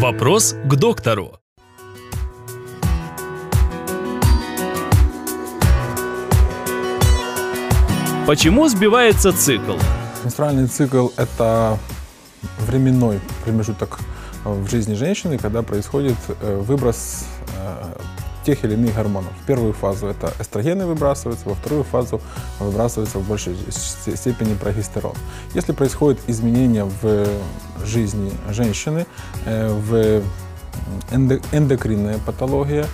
Вопрос к доктору. Почему сбивается цикл? Менструальный цикл – это временной промежуток в жизни женщины, когда происходит э, выброс э, тех или иных гормонов. В первую фазу это эстрогены выбрасываются, во вторую фазу выбрасывается в большей степени прогестерон. Если происходит изменение в жизни женщины, э, в эндокринная патология,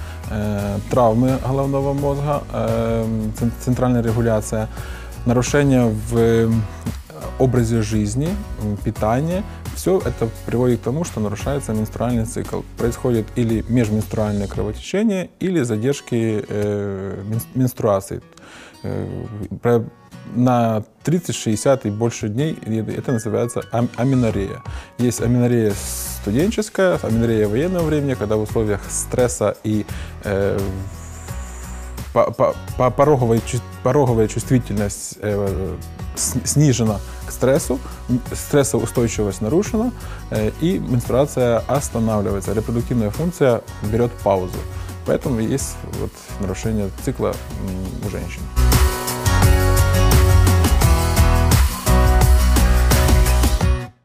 травмы головного мозга, центральная регуляция, нарушения в образе жизни, питания, все это приводит к тому, что нарушается менструальный цикл. Происходит или межменструальное кровотечение, или задержки э, менструации. Э, на 30, 60 и больше дней это называется ам аминорея. Есть аминорея студенческая, аминорея военного времени, когда в условиях стресса и э, по, по, по пороговая чувствительность э, снижена к стрессу, стрессоустойчивость нарушена, э, и менструация останавливается, репродуктивная функция берет паузу. Поэтому есть вот нарушение цикла у женщин.